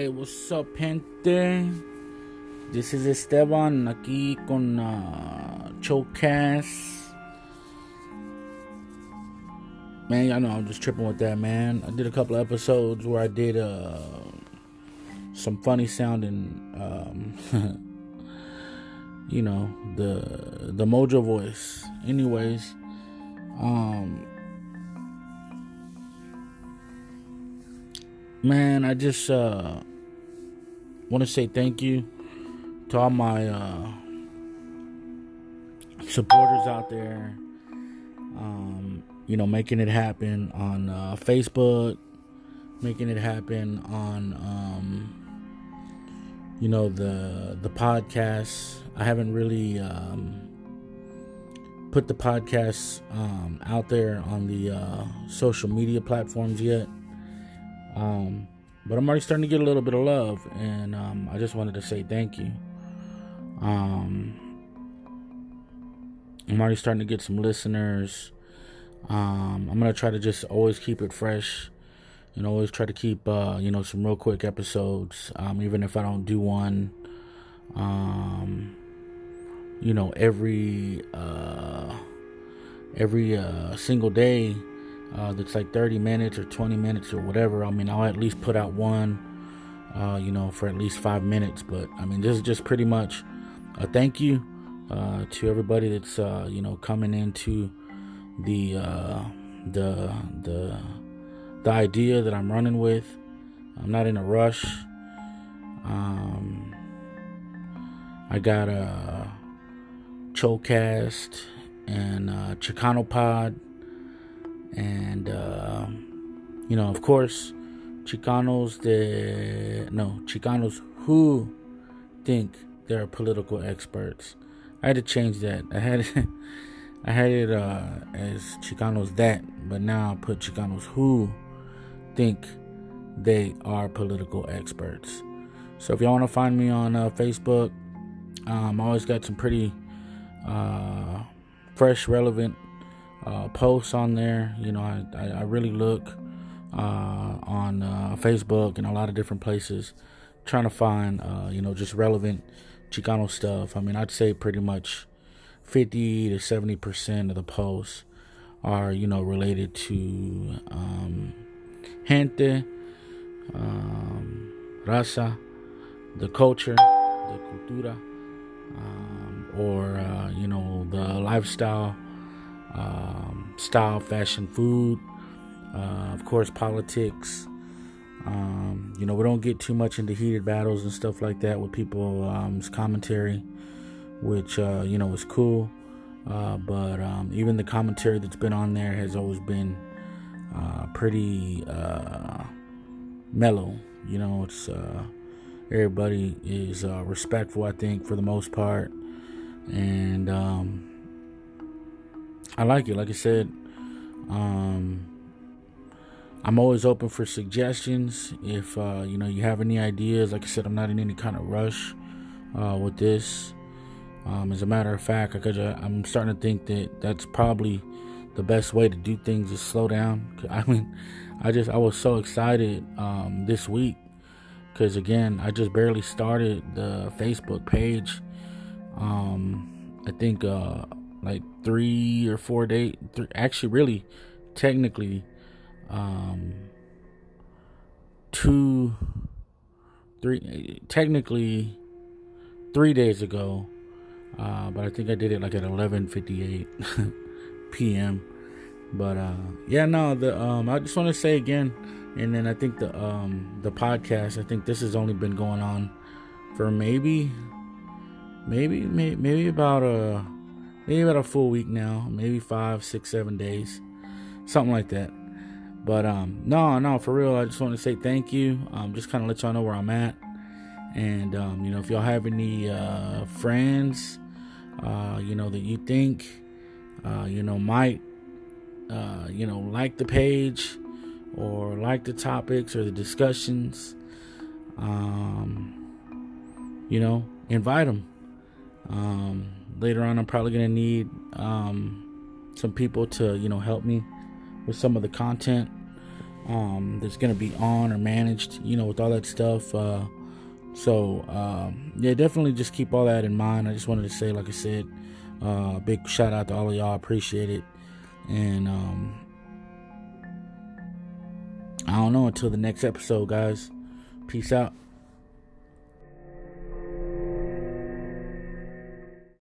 Hey, what's up, gente? This is Esteban aquí con uh, Chocast. Man, y'all know I'm just tripping with that, man. I did a couple episodes where I did uh, some funny sounding, um, you know, the the Mojo voice. Anyways, um, man, I just uh, want to say thank you to all my uh, supporters out there. Um, you know, making it happen on uh, Facebook, making it happen on, um, you know, the the podcast. I haven't really um, put the podcast um, out there on the uh, social media platforms yet. Um, but I'm already starting to get a little bit of love, and um, I just wanted to say thank you. Um, I'm already starting to get some listeners. Um, I'm gonna try to just always keep it fresh, and always try to keep uh, you know some real quick episodes, um, even if I don't do one. Um, you know every uh, every uh, single day uh, that's like 30 minutes or 20 minutes or whatever. I mean, I'll at least put out one, uh, you know, for at least five minutes. But I mean, this is just pretty much a thank you uh, to everybody that's uh, you know coming into the uh, the the the idea that I'm running with. I'm not in a rush. Um, I got a Chocast and uh, Chicano Pod and uh, you know, of course, Chicanos the no Chicanos who think they're political experts. I had to change that. I had I had it uh, as Chicanos that, but now I put Chicanos who think they are political experts. So if y'all want to find me on uh, Facebook, um, I always got some pretty uh, fresh, relevant uh, posts on there. You know, I, I, I really look uh, on uh, Facebook and a lot of different places trying to find, uh, you know, just relevant Chicano stuff. I mean, I'd say pretty much 50 to 70% of the posts are, you know, related to um, gente, um, raza, the culture, the cultura, um, or, uh, you know, the lifestyle um, style, fashion, food, uh, of course, politics. Um, you know, we don't get too much into heated battles and stuff like that with people's um, commentary, which, uh, you know, is cool. Uh, but um, even the commentary that's been on there has always been uh, pretty uh, mellow. You know, it's uh, everybody is respectful, I think, for the most part. And, um, I like it. Like I said, um, I'm always open for suggestions. If uh, you know you have any ideas, like I said, I'm not in any kind of rush uh, with this. Um, as a matter of fact, because I'm starting to think that that's probably the best way to do things is slow down. I mean, I just I was so excited um, this week because again, I just barely started the Facebook page. Um, I think uh, like three or four days. Th- actually, really, technically, um, two, three, technically, three days ago. Uh, but I think I did it like at 11:58 p.m. But uh, yeah, no, the um, I just want to say again, and then I think the um, the podcast. I think this has only been going on for maybe, maybe, maybe, maybe about a maybe about a full week now, maybe five, six, seven days, something like that. But um, no, no, for real, I just want to say thank you. Um, just kind of let y'all know where I'm at, and um, you know, if y'all have any uh, friends, uh, you know, that you think, uh, you know, might, uh, you know, like the page or like the topics or the discussions, um, you know, invite them. Um, later on, I'm probably gonna need um, some people to you know help me with some of the content. um, that's gonna be on or managed, you know, with all that stuff. Uh, so um, yeah, definitely just keep all that in mind. I just wanted to say, like I said, uh, big shout out to all of y'all. Appreciate it, and um, I don't know until the next episode, guys. Peace out.